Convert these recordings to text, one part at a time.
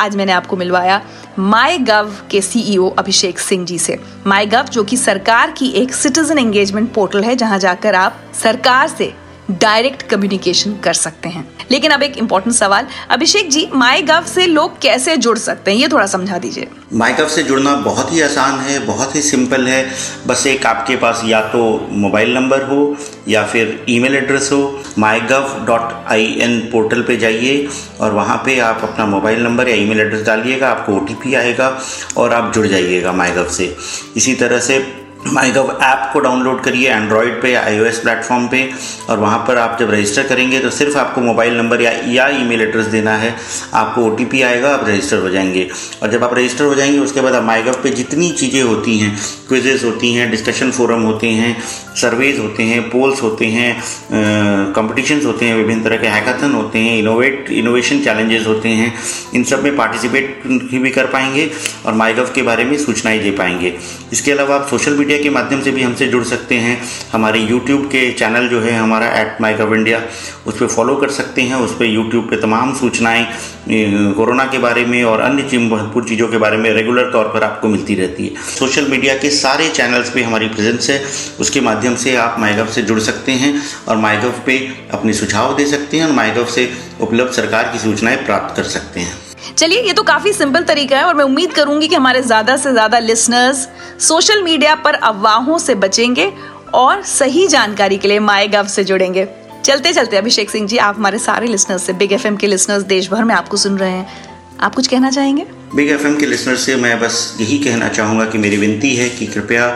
आज मैंने आपको मिलवाया माई गव के सीईओ अभिषेक सिंह जी से। माई गव जो कि सरकार की एक सिटीजन एंगेजमेंट पोर्टल है, जहाँ जाकर आप सरकार से डायरेक्ट कम्युनिकेशन कर सकते हैं। लेकिन अब एक इम्पोर्टेंट सवाल, अभिषेक जी माई गव से लोग कैसे जुड़ सकते हैं? ये थोड़ा समझा दीजिए। माई गव से जुड़ना बहुत ही आसान है, बहुत ही सिंपल है। बस एक आपके पास या तो मोबाइल नंबर हो, या फिर ईमेल एड्रेस हो। My Gov dot I N portal पर जाइए और वहाँ पे आप अपना मोबाइल नंबर या ईमेल एड्रेस डालिएगा, आपको ओटीपी आएगा और आप जुड़ जाइएगा माई गव से। इसी तरह से माई गव ऐप को डाउनलोड करिए एंड्रॉयड पे आईओएस प्लेटफॉर्म पे और वहाँ पर आप जब रजिस्टर करेंगे तो सिर्फ़ आपको मोबाइल नंबर या या ईमेल एड्रेस देना है। आपको ओटीपी आएगा, आप रजिस्टर हो जाएँगे। और जब आप रजिस्टर हो जाएँगे, उसके बाद आप माई गव पे जितनी चीज़ें होती हैं क्विजेज होती हैं, डिस्कशन फोरम होते हैं, सर्वेज होते हैं, पोल्स होते हैं कॉम्पिटिशन्स होते हैं, विभिन्न तरह के हैकाथन होते हैं, इनोवेट, इनोवेशन चैलेंजेस होते हैं, इन सब में पार्टिसिपेट भी कर पाएँगे और माईगव के बारे में सूचनाएँ दे पाएँगे। इसके अलावा आप सोशल मीडिया मीडिया के माध्यम से भी हमसे जुड़ सकते हैं। हमारे यूट्यूब के चैनल जो है, हमारा एट माई गव इंडिया उस पर फॉलो कर सकते हैं। उस पर यूट्यूब पे तमाम सूचनाएँ कोरोना के बारे में और अन्य महत्वपूर्ण चीज़ों के बारे में रेगुलर तौर पर आपको मिलती रहती है। सोशल मीडिया के सारे चैनल्स पे हमारी प्रेजेंस है। उसके माध्यम से आप माईगव से जुड़ सकते हैं और माईगव पे अपने सुझाव दे सकते हैं और माईगव से उपलब्ध सरकार की सूचनाएँ प्राप्त कर सकते हैं। चलिए, ये तो काफ़ी सिंपल तरीका है और मैं उम्मीद करूँगी कि हमारे ज़्यादा से ज़्यादा लिसनर्स सोशल मीडिया पर अफवाहों से बचेंगे और सही जानकारी के लिए माए गव से जुड़ेंगे। चलते चलते, अभिषेक सिंह जी, आप हमारे सारे लिसनर्स से बिग एफएम के लिसनर्स देश भर में आपको सुन रहे हैं। आप कुछ कहना चाहेंगे? बिग एफएम के लिसनर से मैं बस यही कहना चाहूँगा कि मेरी विनती है कि कृपया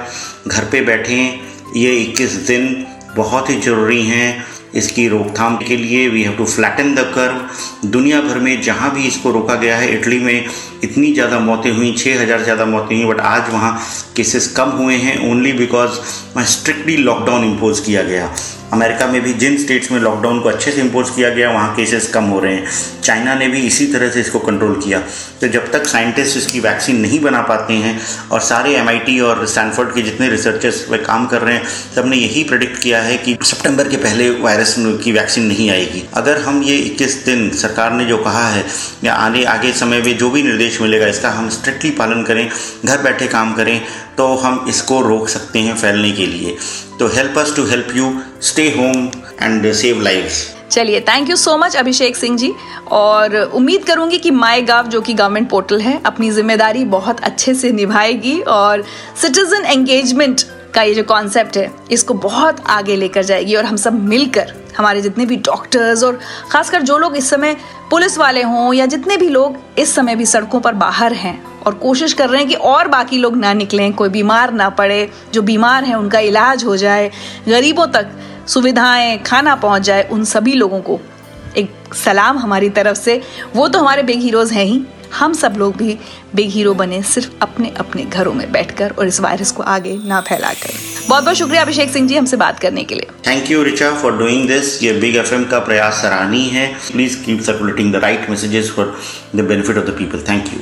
घर पे बैठें। ये 21 दिन बहुत ही ज़रूरी हैं इसकी रोकथाम के लिए we have to flatten the curve दुनिया भर में जहाँ भी इसको रोका गया है, इटली में इतनी ज़्यादा मौतें हुई छः हज़ार ज़्यादा मौतें हुई बट आज वहाँ केसेस कम हुए हैं only because strictly lockdown impose किया गया। अमेरिका में भी जिन स्टेट्स में लॉकडाउन को अच्छे से इम्पोज किया गया, वहाँ केसेस कम हो रहे हैं। चाइना ने भी इसी तरह से इसको कंट्रोल किया। तो जब तक साइंटिस्ट इसकी वैक्सीन नहीं बना पाते हैं और सारे एमआईटी और स्टैनफोर्ड के जितने रिसर्चर्स वे काम कर रहे हैं सबने यही प्रिडिक्ट किया है कि सितंबर के पहले वायरस की वैक्सीन नहीं आएगी। अगर हम ये इक्कीस दिन सरकार ने जो कहा है, या आने, आगे समय में जो भी निर्देश मिलेगा, इसका हम स्ट्रिक्टली पालन करें, घर बैठे काम करें तो हम इसको रोक सकते हैं फैलने के लिए। तो help us to help you stay home and save life चलिए thank you so much Abhishek Singh ji. और उम्मीद करूँगी कि माई गाव जो कि गवर्नमेंट पोर्टल है, अपनी ज़िम्मेदारी बहुत अच्छे से निभाएगी और सिटीजन एंगेजमेंट का ये जो कॉन्सेप्ट है, इसको बहुत आगे लेकर जाएगी और हम सब मिलकर, हमारे जितने भी डॉक्टर्स और खासकर जो लोग इस समय पुलिस वाले हों या जितने भी लोग इस समय भी सड़कों पर बाहर हैं और कोशिश कर रहे हैं कि और बाकी लोग ना निकलें, कोई बीमार ना पड़े, जो बीमार हैं उनका इलाज हो जाए, गरीबों तक सुविधाएँ, खाना पहुँच जाए, उन सभी लोगों को एक सलाम हमारी तरफ़ से। वो तो हमारे बिग हीरोज हैं ही। हम सब लोग भी बिग हीरो बने सिर्फ़ अपने अपने घरों में बैठकर और इस वायरस को आगे ना फैलाकर। बहुत बहुत शुक्रिया अभिषेक सिंह जी हमसे बात करने के लिए। Thank you Richa for doing this ये बिग एफएम का प्रयास सराहनीय है। Please keep circulating the right messages for the benefit of the people thank you